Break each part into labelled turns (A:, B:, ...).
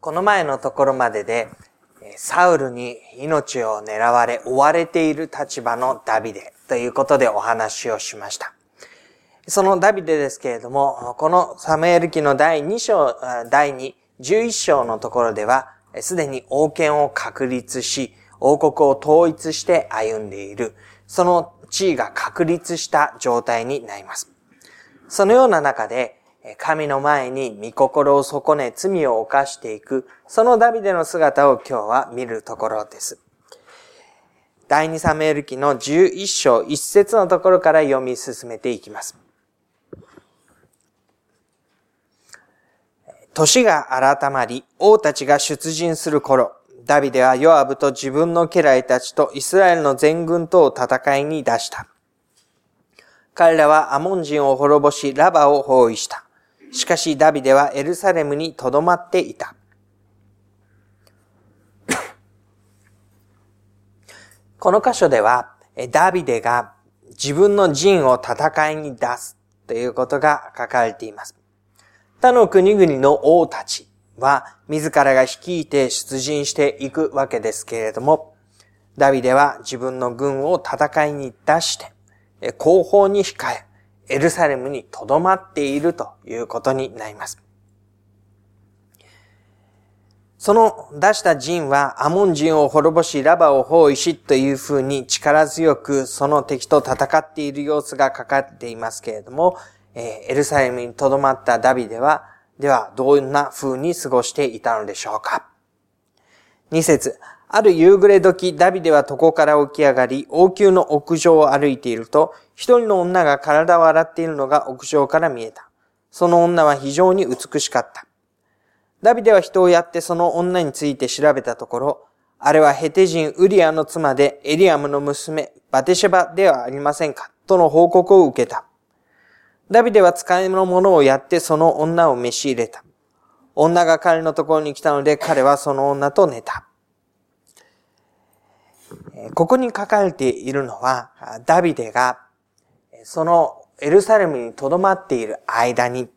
A: この前のところまでで、サウルに命を狙われ追われている立場のダビデということでお話をしました。そのダビデですけれども、このサムエル記の第2章、第2、11章のところでは、すでに王権を確立し、王国を統一して歩んでいる、その地位が確立した状態になります。そのような中で、神の前に御心を損ね罪を犯していく、そのダビデの姿を今日は見るところです。第二サムエル記の11章1節のところから読み進めていきます。年が改まり、王たちが出陣する頃、ダビデはヨアブと自分の家来たちとイスラエルの全軍とを戦いに出した。彼らはアモン人を滅ぼし、ラバを包囲した。しかしダビデはエルサレムに留まっていた。この箇所では、ダビデが自分の陣を戦いに出すということが書かれています。他の国々の王たちは自らが率いて出陣していくわけですけれども、ダビデは自分の軍を戦いに出して、後方に控え、エルサレムに留まっているということになります。その出した陣はアモン人を滅ぼしラバを包囲しというふうに力強くその敵と戦っている様子が書かれていますけれども、エルサレムに留まったダビデは、ではどんな風に過ごしていたのでしょうか？二節、ある夕暮れ時、ダビデは床から起き上がり、王宮の屋上を歩いていると、一人の女が体を洗っているのが屋上から見えた。その女は非常に美しかった。ダビデは人をやってその女について調べたところ、あれはヘテ人ウリアの妻でエリアムの娘バテシェバではありませんかとの報告を受けた。ダビデは使いのものをやってその女を召し入れた。女が彼のところに来たので彼はその女と寝た。ここに書かれているのは、ダビデがそのエルサレムに留まっている間に、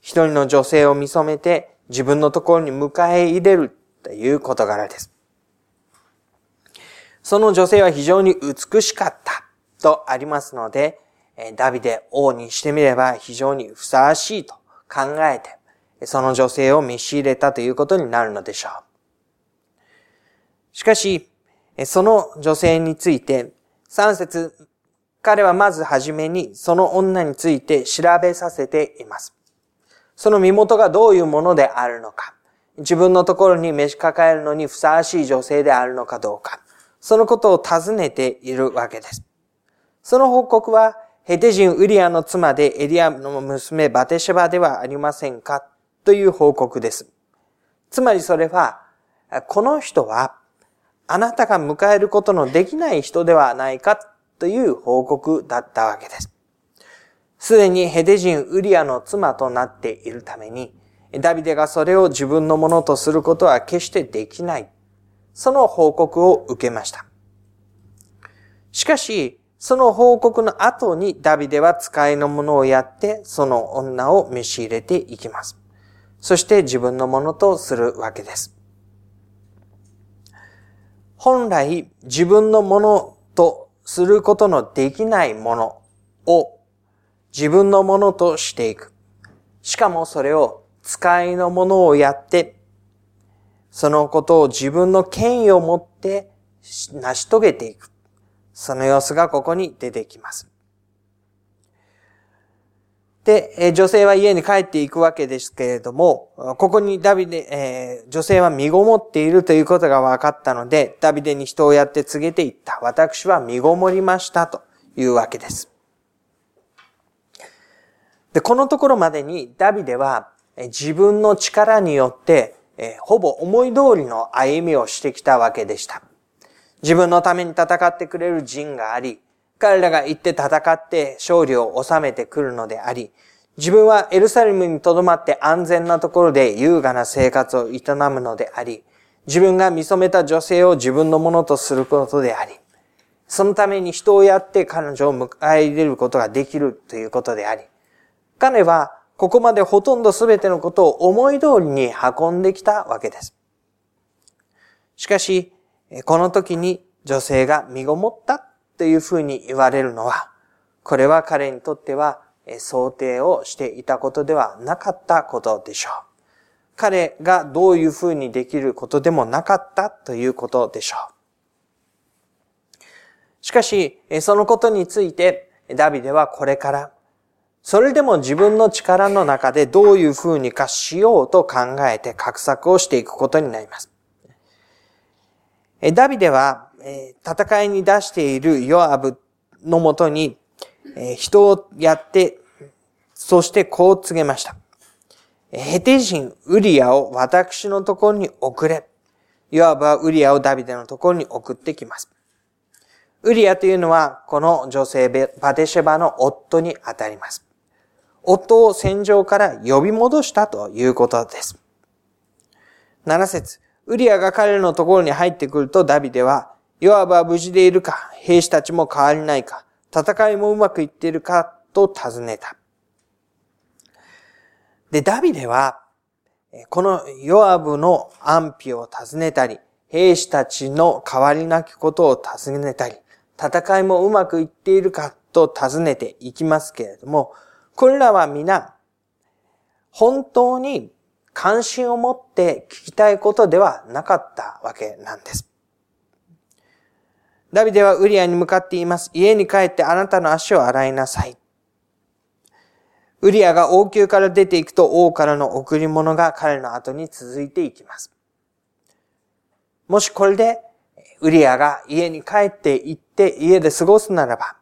A: 一人の女性を見初めて自分のところに迎え入れるという事柄です。その女性は非常に美しかったとありますので、ダビデ王にしてみれば非常にふさわしいと考えて、その女性を召し入れたということになるのでしょう。しかし、その女性について、3節彼はまずはじめにその女について調べさせています。その身元がどういうものであるのか、自分のところに召し抱えるのにふさわしい女性であるのかどうか、そのことを尋ねているわけです。その報告は、ヘテ人ウリアの妻でエリアの娘バテシェバではありませんか？という報告です。つまりそれは、この人は、あなたが迎えることのできない人ではないかという報告だったわけです。すでにヘデ人ウリアの妻となっているために、ダビデがそれを自分のものとすることは決してできない。その報告を受けました。しかし、その報告の後にダビデは使いのものをやって、その女を召し入れていきます。そして自分のものとするわけです。本来自分のものとすることのできないものを自分のものとしていく。しかもそれを使いのものをやって、そのことを自分の権威を持って成し遂げていく。その様子がここに出てきます。で、女性は家に帰っていくわけですけれども、ここにダビデ、えー、女性は身ごもっているということが分かったので、ダビデに人をやって告げていった。私は身ごもりましたというわけです。で、このところまでにダビデは自分の力によって、えー、ほぼ思い通りの歩みをしてきたわけでした。自分のために戦ってくれる陣があり、彼らが行って戦って勝利を収めてくるのであり、自分はエルサレムに留まって安全なところで優雅な生活を営むのであり、自分が見初めた女性を自分のものとすることであり、そのために人をやって彼女を迎え入れることができるということであり、彼はここまでほとんど全てのことを思い通りに運んできたわけです。しかし、この時に女性が身ごもったというふうに言われるのは、これは彼にとっては想定をしていたことではなかったことでしょう。彼がどういうふうにできることでもなかったということでしょう。しかし、そのことについて、ダビデはこれから、それでも自分の力の中でどういうふうにかしようと考えて画策をしていくことになります。ダビデは、戦いに出しているヨアブのもとに、人をやって、そしてこう告げました。ヘテ人ウリアを私のところに送れ。ヨアブはウリアをダビデのところに送ってきます。ウリアというのは、この女性バテシェバの夫にあたります。夫を戦場から呼び戻したということです。7節ウリアが彼のところに入ってくるとダビデは、ヨアブは無事でいるか、兵士たちも変わりないか、戦いもうまくいっているかと尋ねた。で、ダビデは、このヨアブの安否を尋ねたり、兵士たちの変わりなきことを尋ねたり、戦いもうまくいっているかと尋ねていきますけれども、これらは皆、本当に関心を持って聞きたいことではなかったわけなんです。ダビデはウリアに向かっています。家に帰ってあなたの足を洗いなさい。ウリアが王宮から出ていくと王からの贈り物が彼の後に続いていきます。もしこれでウリアが家に帰って行って家で過ごすならば、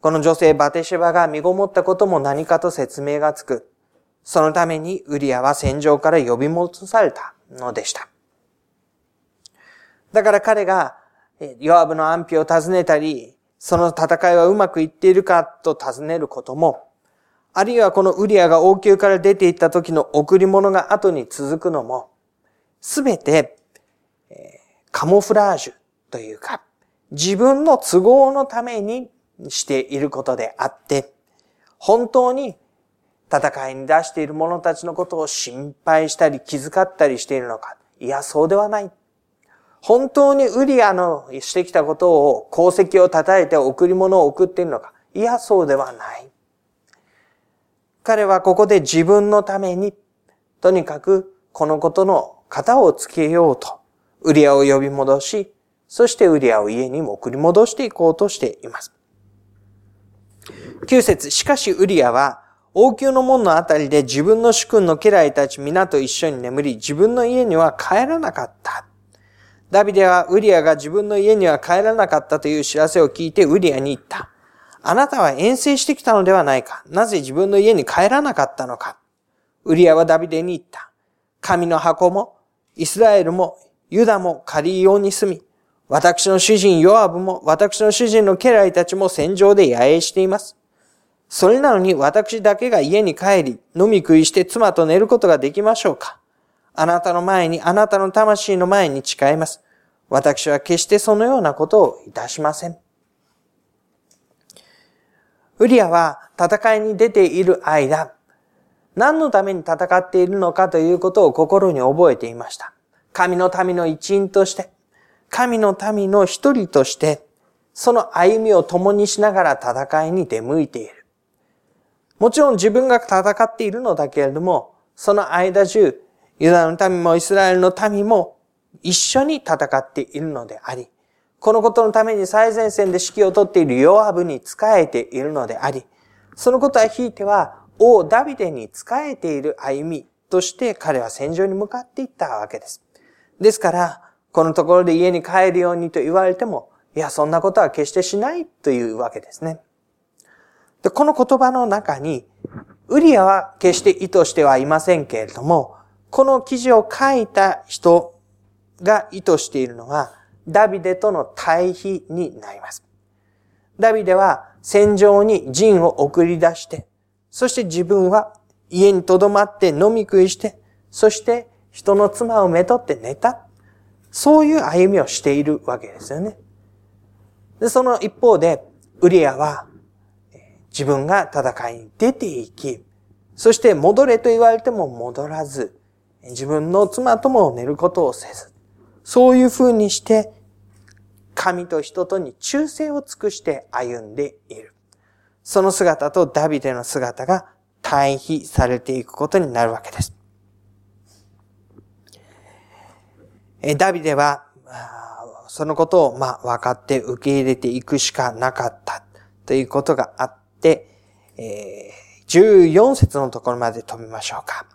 A: この女性バテシバが身ごもったことも何かと説明がつく。そのためにウリアは戦場から呼び戻されたのでした。だから彼がヨアブの安否を尋ねたり、その戦いはうまくいっているかと尋ねることも、あるいはこのウリアが王宮から出て行った時の贈り物が後に続くのも、すべて、カモフラージュというか、自分の都合のためにしていることであって、本当に戦いに出している者たちのことを心配したり気遣ったりしているのか。いや、そうではない。本当にウリアのしてきたことを功績を称えて贈り物を送っているのか。いや、そうではない。彼はここで自分のために、とにかくこのことの型をつけようと、ウリアを呼び戻し、そしてウリアを家にも送り戻していこうとしています。9節しかしウリアは、王宮の門のあたりで自分の主君の家来たち皆と一緒に眠り、自分の家には帰らなかった。ダビデはウリアが自分の家には帰らなかったという知らせを聞いてウリアに言った。あなたは遠征してきたのではないか。なぜ自分の家に帰らなかったのか。ウリアはダビデに言った。神の箱も、イスラエルも、ユダも借りように住み、私の主人ヨアブも、私の主人の家来たちも戦場で野営しています。それなのに私だけが家に帰り、飲み食いして妻と寝ることができましょうかあなたの前に、あなたの魂の前に誓います。私は決してそのようなことをいたしません。ウリアは戦いに出ている間、何のために戦っているのかということを心に覚えていました。神の民の一員として、神の民の一人として、その歩みを共にしながら戦いに出向いている。もちろん自分が戦っているのだけれども、その間中、ユダの民もイスラエルの民も一緒に戦っているのであり、このことのために最前線で指揮を取っているヨアブに仕えているのであり、そのことはひいては王ダビデに仕えている歩みとして彼は戦場に向かっていったわけです。ですから、このところで家に帰るようにと言われても、いや、そんなことは決してしないというわけですね。で、この言葉の中に、ウリアは決して意図してはいませんけれども、この記事を書いた人が意図しているのは、ダビデとの対比になります。ダビデは戦場に陣を送り出して、そして自分は家に留まって飲み食いして、そして人の妻をめとって寝た。そういう歩みをしているわけですよね。で、その一方で、ウリアは自分が戦いに出ていき、そして戻れと言われても戻らず、自分の妻とも寝ることをせず、そういう風にして、神と人とに忠誠を尽くして歩んでいる。その姿とダビデの姿が対比されていくことになるわけです。ダビデは、そのことを、まあ、分かって受け入れていくしかなかったということがあって、え、14節のところまで飛びましょうか。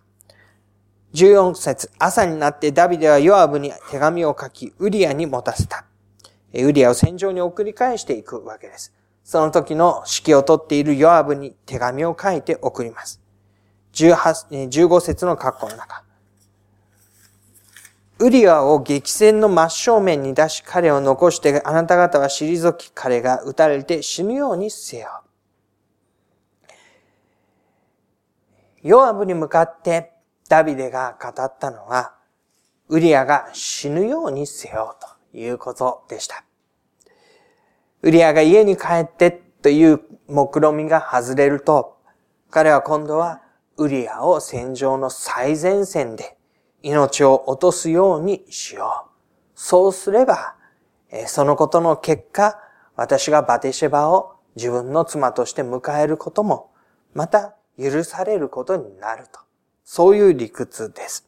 A: 14節朝になってダビデはヨアブに手紙を書き、ウリアに持たせた。ウリアを戦場に送り返していくわけです。その時の指揮を取っているヨアブに手紙を書いて送ります。18 15節の括弧の中。ウリアを激戦の真正面に出し彼を残してあなた方は退き彼が撃たれて死ぬようにせよ。ヨアブに向かってダビデが語ったのは、ウリアが死ぬようにせよということでした。ウリアが家に帰ってという目論みが外れると、彼は今度はウリアを戦場の最前線で命を落とすようにしよう。そうすれば、そのことの結果、私がバテシェバを自分の妻として迎えることも、また許されることになると。そういう理屈です。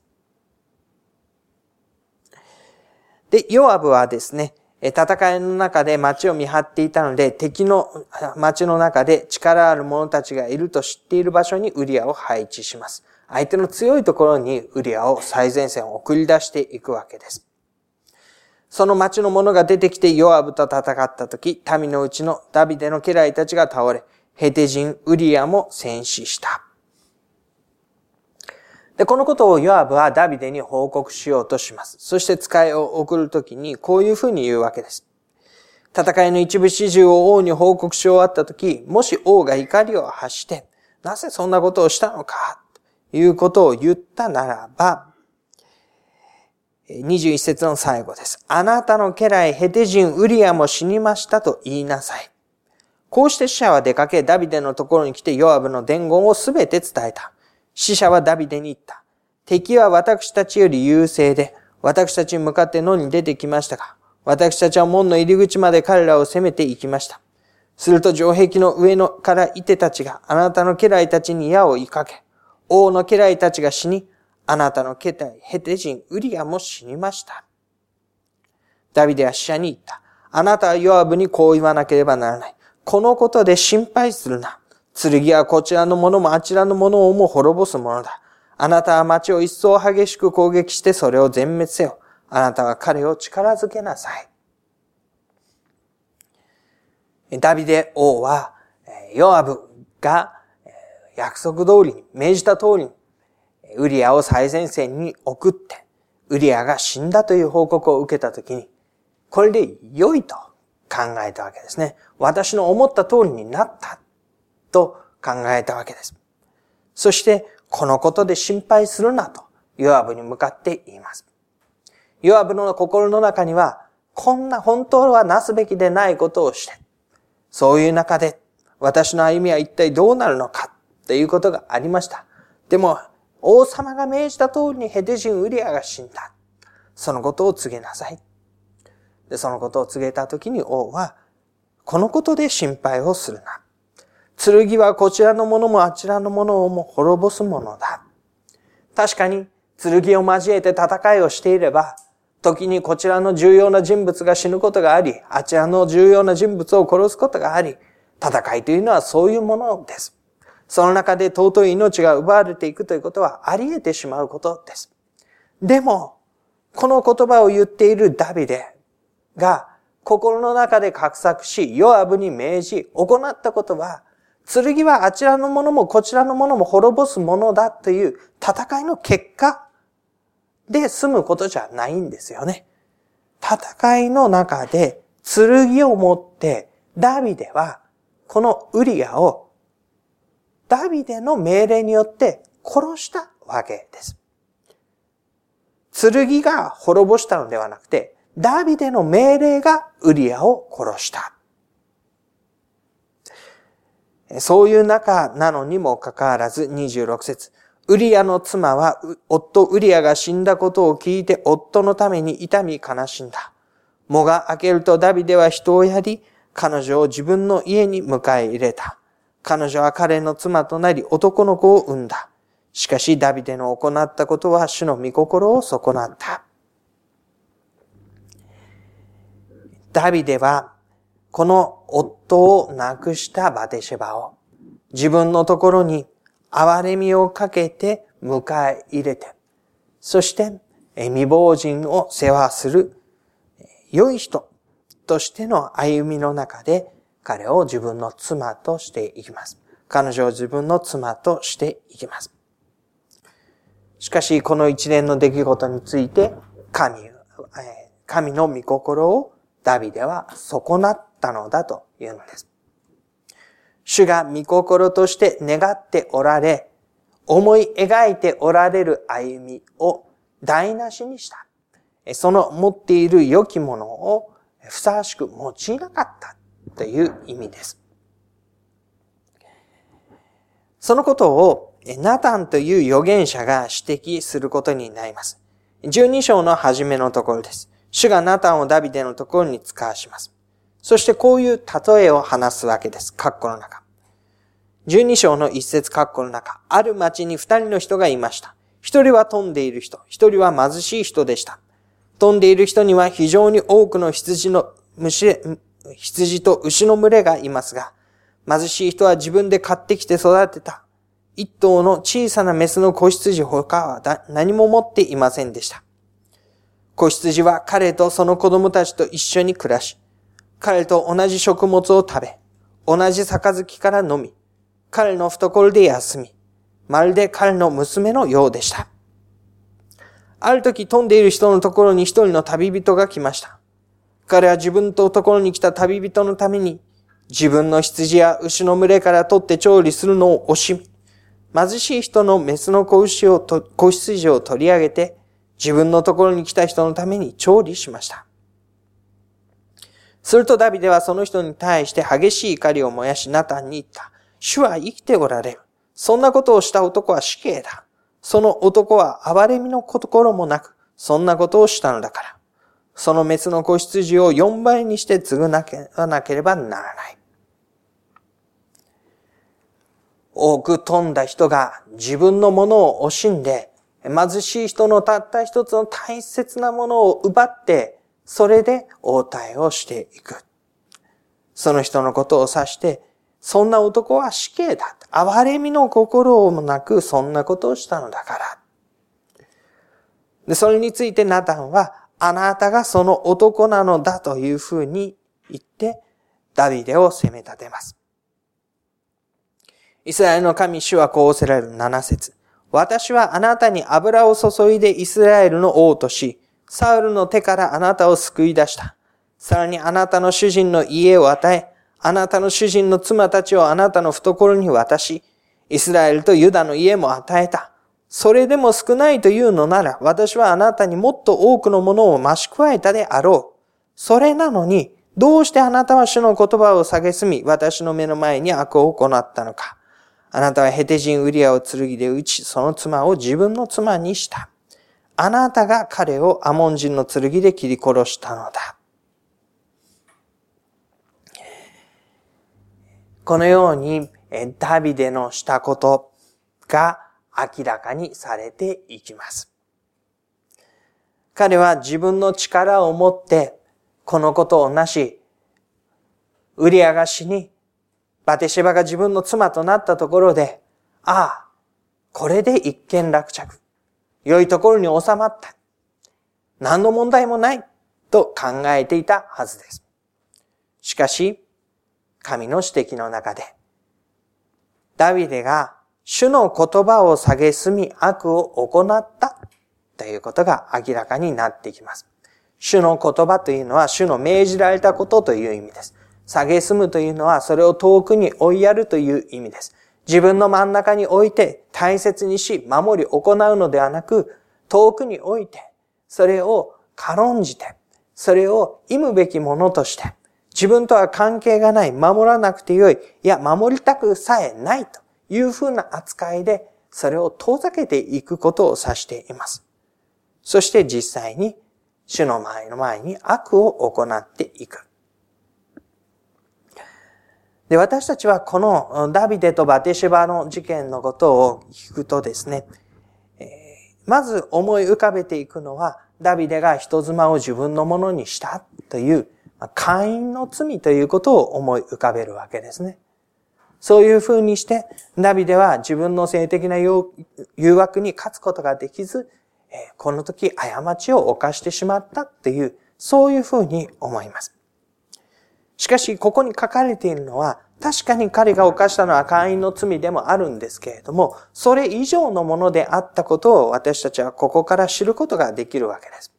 A: で、ヨアブはですね、戦いの中で町を見張っていたので、敵の町の中で力ある者たちがいると知っている場所にウリアを配置します。相手の強いところにウリアを最前線を送り出していくわけです。その町の者が出てきてヨアブと戦った時、民のうちのダビデの家来たちが倒れ、ヘテ人ウリアも戦死した。で、このことをヨアブはダビデに報告しようとします。そして使いを送るときにこういうふうに言うわけです。戦いの一部始終を王に報告し終わったとき、もし王が怒りを発して、なぜそんなことをしたのか、ということを言ったならば、21節の最後です。あなたの家来ヘテ人ウリアも死にましたと言いなさい。こうして死者は出かけ、ダビデのところに来てヨアブの伝言をすべて伝えた。死者はダビデに言った。敵は私たちより優勢で、私たちに向かって野に出てきましたが、私たちは門の入り口まで彼らを攻めていきました。すると城壁の上のからいてたちがあなたの家来たちに矢を追いかけ、王の家来たちが死に、あなたの家来ヘテ人ウリアも死にました。ダビデは死者に言った。あなたはヨアブにこう言わなければならない。このことで心配するな。剣はこちらのものもあちらのものをも滅ぼすものだ。あなたは町を一層激しく攻撃してそれを全滅せよ。あなたは彼を力づけなさい。ダビデ王は、ヨアブが約束通りに、命じた通りに、ウリアを最前線に送って、ウリアが死んだという報告を受けたときに、これで良いと考えたわけですね。私の思った通りになったと考えたわけです。そして、このことで心配するなと、ヨアブに向かって言います。ヨアブの心の中には、こんな本当はなすべきでないことをして、そういう中で私の歩みは一体どうなるのかということがありました。でも、王様が命じた通りにヘテ人ウリアが死んだ。そのことを告げなさい。で、そのことを告げたときに王は、このことで心配をするな。剣はこちらのものもあちらのものをも滅ぼすものだ。確かに、剣を交えて戦いをしていれば、時にこちらの重要な人物が死ぬことがあり、あちらの重要な人物を殺すことがあり、戦いというのはそういうものです。その中で尊い命が奪われていくということはあり得てしまうことです。でも、この言葉を言っているダビデが心の中で画策し、ヨアブに命じ、行ったことは、剣はあちらのものもこちらのものも滅ぼすものだという戦いの結果で済むことじゃないんですよね。戦いの中で剣を持ってダビデはこのウリアをダビデの命令によって殺したわけです。剣が滅ぼしたのではなくて、ダビデの命令がウリアを殺した。そういう中なのにもかかわらず26節ウリアの妻は、夫ウリアが死んだことを聞いて夫のために痛み悲しんだ。藻が明けるとダビデは人をやり、彼女を自分の家に迎え入れた。彼女は彼の妻となり男の子を産んだ。しかしダビデの行ったことは主の御心を損なった。ダビデはこの夫を亡くしたバテシェバを自分のところに憐れみをかけて迎え入れて、そして未亡人を世話する良い人としての歩みの中で彼を自分の妻としていきます。彼女を自分の妻としていきます。しかし、この一連の出来事について、神、神の御心をダビデは損なったのだというのです。主が御心として願っておられ、思い描いておられる歩みを台無しにした。その持っている良きものをふさわしく用いなかったという意味です。そのことをナタンという預言者が指摘することになります。12章の初めのところです。主がナタンをダビデのところに使わします。そしてこういう例えを話すわけです。括弧の中。12章の一節括弧の中。ある町に二人の人がいました。一人は飛んでいる人、一人は貧しい人でした。飛んでいる人には非常に多くの羊の、虫、羊と牛の群れがいますが、貧しい人は自分で買ってきて育てた一頭の小さなメスの子羊他は何も持っていませんでした。子羊は彼とその子供たちと一緒に暮らし、彼と同じ食物を食べ、同じ杯から飲み、彼の懐で休み、まるで彼の娘のようでした。ある時飛んでいる人のところに一人の旅人が来ました。彼は自分とところに来た旅人のために、自分の羊や牛の群れから取って調理するのを惜しみ、貧しい人のメスの子牛を子羊を取り上げて、自分のところに来た人のために調理しました。するとダビデはその人に対して激しい怒りを燃やしナタンに言った。主は生きておられる。そんなことをした男は死刑だ。その男は憐れみの心もなく、そんなことをしたのだから。その滅の子羊を4倍にして継ぐなければならない。多く飛んだ人が自分のものを惜しんで、貧しい人のたった一つの大切なものを奪って、それで応対をしていく。その人のことを指して、そんな男は死刑だ。憐れみの心をもなく、そんなことをしたのだから。で、それについてナタンは、あなたがその男なのだというふうに言って、ダビデを責め立てます。イスラエルの神主はこうおせられる7節私はあなたに油を注いでイスラエルの王とし、サウルの手からあなたを救い出した。さらにあなたの主人の家を与え、あなたの主人の妻たちをあなたの懐に渡し、イスラエルとユダの家も与えた。それでも少ないというのなら、私はあなたにもっと多くのものを増し加えたであろう。それなのに、どうしてあなたは主の言葉を蔑み、私の目の前に悪を行ったのか。あなたはヘテ人ウリアを剣で撃ち、その妻を自分の妻にした。あなたが彼をアモン人の剣で切り殺したのだ。このように、ダビデのしたことが明らかにされていきます。彼は自分の力を持ってこのことをなし、ウリアが死に、バテシバが自分の妻となったところで、ああ、これで一件落着。良いところに収まった。何の問題もないと考えていたはずです。しかし、神の指摘の中で、ダビデが主の言葉を蔑み悪を行ったということが明らかになってきます。主の言葉というのは主の命じられたことという意味です。蔑むというのはそれを遠くに追いやるという意味です。自分の真ん中に置いて大切にし守り行うのではなく、遠くに置いて、それを軽んじて、それを忌むべきものとして、自分とは関係がない、守らなくてよい、いや、守りたくさえないというふうな扱いで、それを遠ざけていくことを指しています。そして実際に、主の前の前に悪を行っていく。で、私たちはこのダビデとバテシバの事件のことを聞くとですね、まず思い浮かべていくのは、ダビデが人妻を自分のものにしたという、会員の罪ということを思い浮かべるわけですね。そういうふうにして、ダビデは自分の性的な誘惑に勝つことができず、この時過ちを犯してしまったという、そういうふうに思います。しかし、ここに書かれているのは、確かに彼が犯したのは会員の罪でもあるんですけれども、それ以上のものであったことを私たちはここから知ることができるわけです。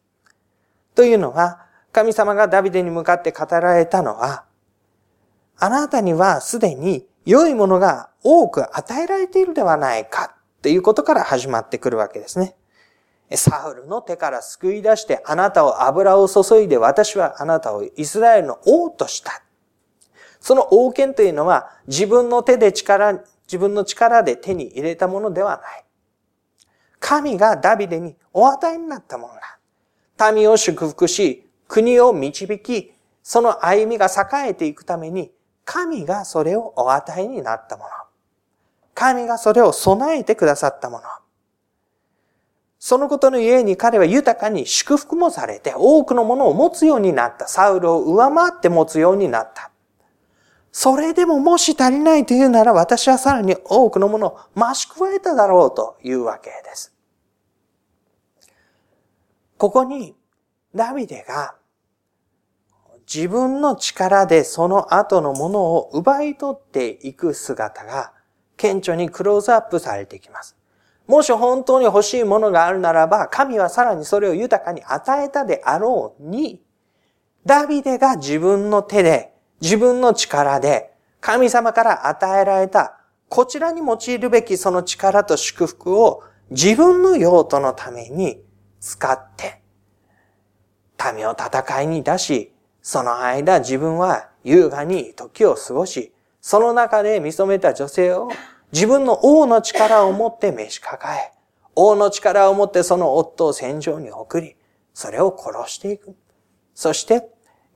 A: というのは、神様がダビデに向かって語られたのは、あなたにはすでに良いものが多く与えられているではないかということから始まってくるわけですね。サウルの手から救い出してあなたを油を注いで私はあなたをイスラエルの王とした。その王権というのは自分の手で力、自分の力で手に入れたものではない。神がダビデにお与えになったものだ。民を祝福し、国を導き、その歩みが栄えていくために、神がそれをお与えになったもの。神がそれを備えてくださったもの。そのことのゆえに彼は豊かに祝福もされて多くのものを持つようになった。サウルを上回って持つようになった。それでももし足りないというなら私はさらに多くのものを増し加えただろうというわけです。ここにダビデが自分の力でその後のものを奪い取っていく姿が顕著にクローズアップされてきます。もし本当に欲しいものがあるならば、神はさらにそれを豊かに与えたであろうに、ダビデが自分の手で自分の力で神様から与えられたこちらに用いるべきその力と祝福を自分の用途のために使って民を戦いに出し、その間自分は優雅に時を過ごし、その中で見初めた女性を自分の王の力を持って召し抱え、王の力を持ってその夫を戦場に送り、それを殺していく。そして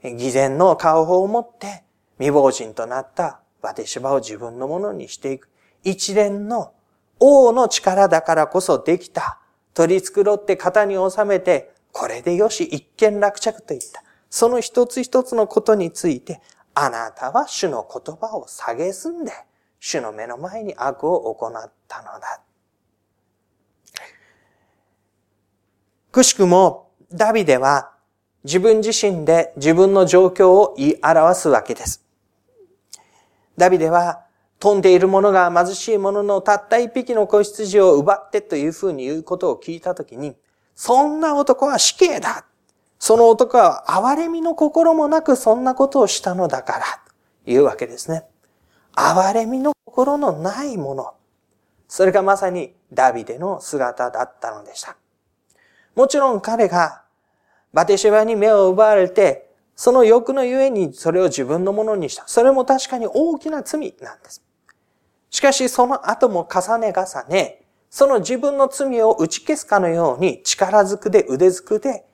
A: 偽善の顔法を持って未亡人となったバテシバを自分のものにしていく。一連の王の力だからこそできた。取り繕って型に収めて、これでよし、一見落着といった。その一つ一つのことについて、あなたは主の言葉を下げすんで、主の目の前に悪を行ったのだ。くしくも、ダビデは自分自身で自分の状況を言い表すわけです。ダビデは飛んでいる者が貧しい者のたった一匹の子羊を奪ってというふうに言うことを聞いたときに、そんな男は死刑だ。その男は憐れみの心もなくそんなことをしたのだから、というわけですね。憐れみの心のないもの。それがまさにダビデの姿だったのでした。もちろん彼がバテシェバに目を奪われて、その欲のゆえにそれを自分のものにした。それも確かに大きな罪なんです。しかしその後も重ね重ね、その自分の罪を打ち消すかのように力ずくで腕ずくで、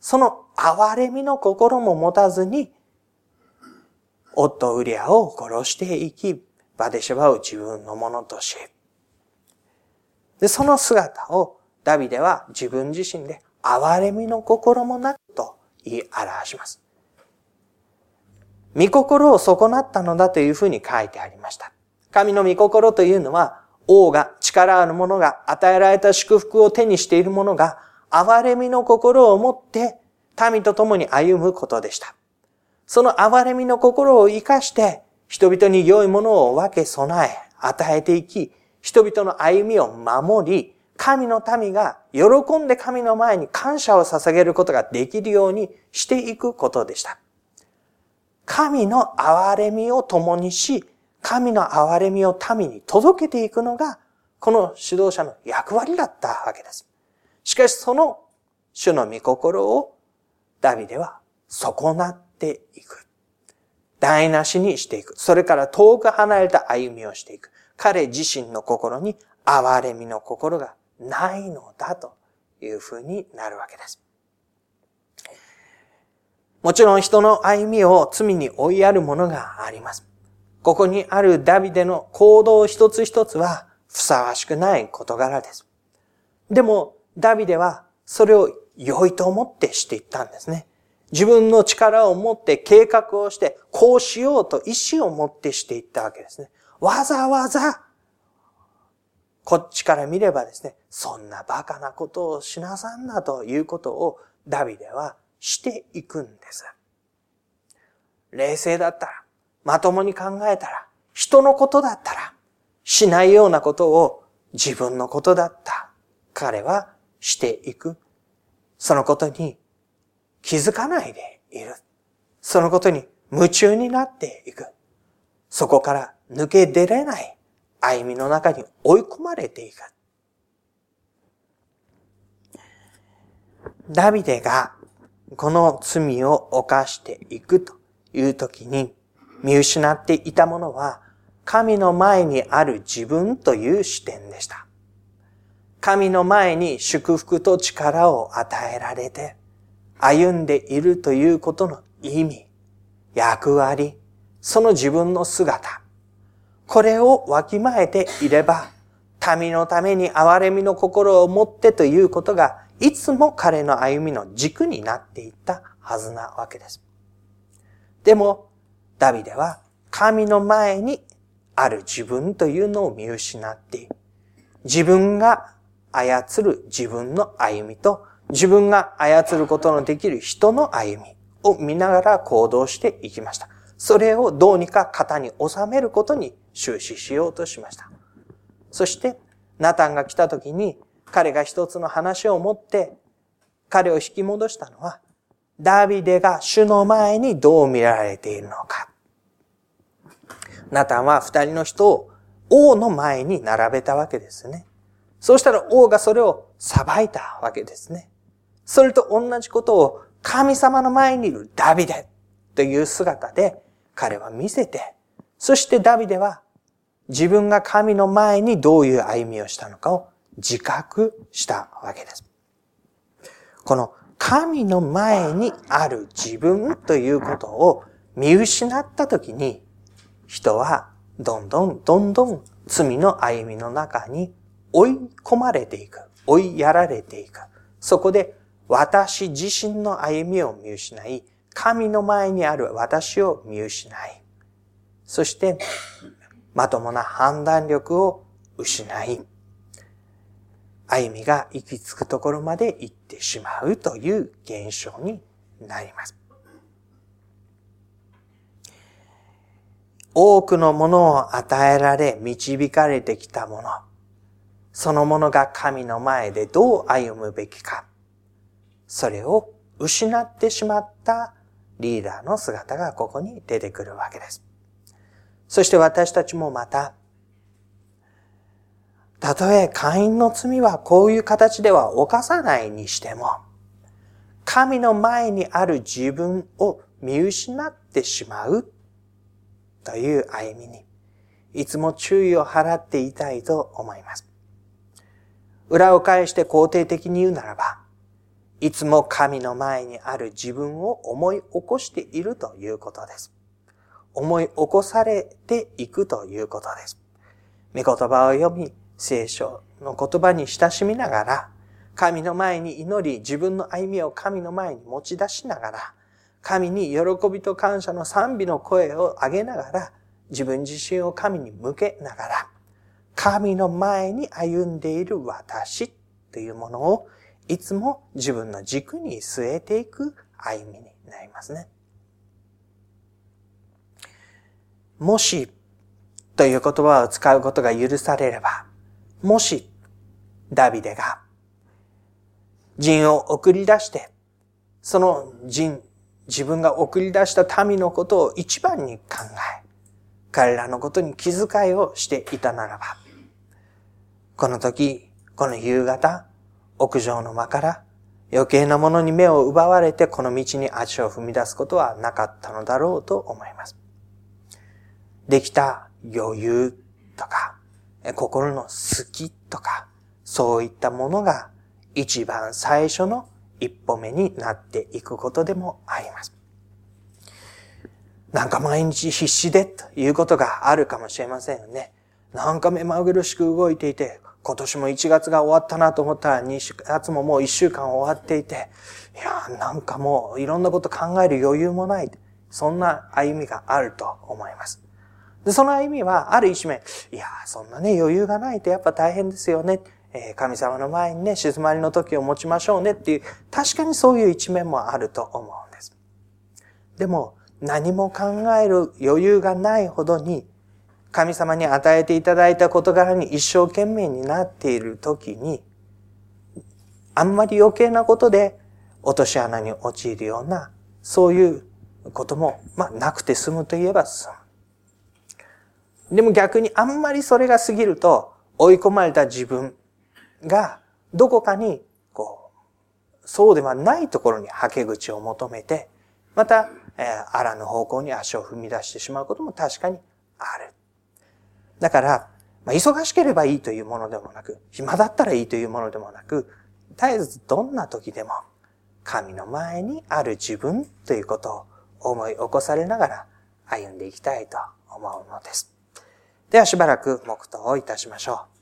A: その憐れみの心も持たずに、夫ウリアを殺していき、バデシェバを自分のものとし、で、その姿をダビデは自分自身で憐れみの心もなくと言い表します。御心を損なったのだというふうに書いてありました。神の御心というのは、王が、力ある者が、与えられた祝福を手にしている者が、憐れみの心を持って、民と共に歩むことでした。その憐れみの心を生かして、人々に良いものを分け備え、与えていき、人々の歩みを守り、神の民が喜んで神の前に感謝を捧げることができるようにしていくことでした。神の憐れみを共にし、神の憐れみを民に届けていくのが、この指導者の役割だったわけです。しかしその主の御心をダビデは損なっていく。台無しにしていく。それから遠く離れた歩みをしていく。彼自身の心に憐れみの心がないのだというふうになるわけです。もちろん人の歩みを罪に追いやるものがあります。ここにあるダビデの行動一つ一つはふさわしくない事柄です。でも、ダビデはそれを良いと思ってしていったんですね。自分の力を持って計画をして、こうしようと意志を持ってしていったわけですね。わざわざ、こっちから見ればですね、そんなバカなことをしなさんなということをダビデはしていくんです。冷静だったら、まともに考えたら、人のことだったら、しないようなことを自分のことだった彼はしていく。そのことに気づかないでいる。そのことに夢中になっていく。そこから抜け出れない歩みの中に追い込まれていく。ダビデがこの罪を犯していくという時に見失っていたものは神の前にある自分という視点でした。神の前に祝福と力を与えられて歩んでいるということの意味、役割、その自分の姿、これをわきまえていれば、民のために憐れみの心を持ってということが、いつも彼の歩みの軸になっていったはずなわけです。でも、ダビデは神の前にある自分というのを見失って、自分が操る自分の歩みと自分が操ることのできる人の歩みを見ながら行動していきました。それをどうにか型に収めることに終始しようとしました。そして、ナタンが来た時に、彼が一つの話を持って、彼を引き戻したのは、ダビデが主の前にどう見られているのか。ナタンは二人の人を王の前に並べたわけですね。そうしたら王がそれを裁いたわけですね。それと同じことを神様の前にいるダビデという姿で彼は見せて、そしてダビデは自分が神の前にどういう歩みをしたのかを自覚したわけです。この神の前にある自分ということを見失ったときに、人はどんどんどんどん罪の歩みの中に追い込まれていく。追いやられていく。そこで私自身の歩みを見失い、神の前にある私を見失い、そして、まともな判断力を失い、歩みが行き着くところまで行ってしまうという現象になります。多くのものを与えられ導かれてきたもの、そのものが神の前でどう歩むべきか、それを失ってしまったリーダーの姿がここに出てくるわけです。そして私たちもまた、たとえ会員の罪はこういう形では犯さないにしても、神の前にある自分を見失ってしまうという歩みに、いつも注意を払っていたいと思います。裏を返して肯定的に言うならば、いつも神の前にある自分を思い起こしているということです。思い起こされていくということです。御言葉を読み、聖書の言葉に親しみながら、神の前に祈り、自分の歩みを神の前に持ち出しながら、神に喜びと感謝の賛美の声を上げながら、自分自身を神に向けながら、神の前に歩んでいる私というものをいつも自分の軸に据えていく歩みになりますね。もしという言葉を使うことが許されれば、もしダビデが人を送り出して、その人、自分が送り出した民のことを一番に考え、彼らのことに気遣いをしていたならば、この時、この夕方、屋上の間から余計なものに目を奪われてこの道に足を踏み出すことはなかったのだろうと思います。できた余裕とか、心の好きとか、そういったものが一番最初の一歩目になっていくことでもあります。なんか毎日必死でということがあるかもしれませんよね。なんか目まぐるしく動いていて、今年も1月が終わったなと思ったら2月ももう1週間終わっていて、いやなんかもういろんなこと考える余裕もない。そんな歩みがあると思います。で、その歩みはある一面、いやそんなね余裕がないとやっぱ大変ですよね。え神様の前にね、静まりの時を持ちましょうねっていう、確かにそういう一面もあると思うんです。でも、何も考える余裕がないほどに、神様に与えていただいた事柄に一生懸命になっている時に、あんまり余計なことで落とし穴に陥るような、そういうことも、まあ、なくて済むといえば済む。でも逆にあんまりそれが過ぎると、追い込まれた自分が、どこかに、こう、そうではないところにはけ口を求めて、また、えー、あらぬ方向に足を踏み出してしまうことも確かにある。だから、まあ、忙しければいいというものでもなく、暇だったらいいというものでもなく、絶えずどんな時でも、神の前にある自分ということを思い起こされながら歩んでいきたいと思うのです。ではしばらく黙祷をいたしましょう。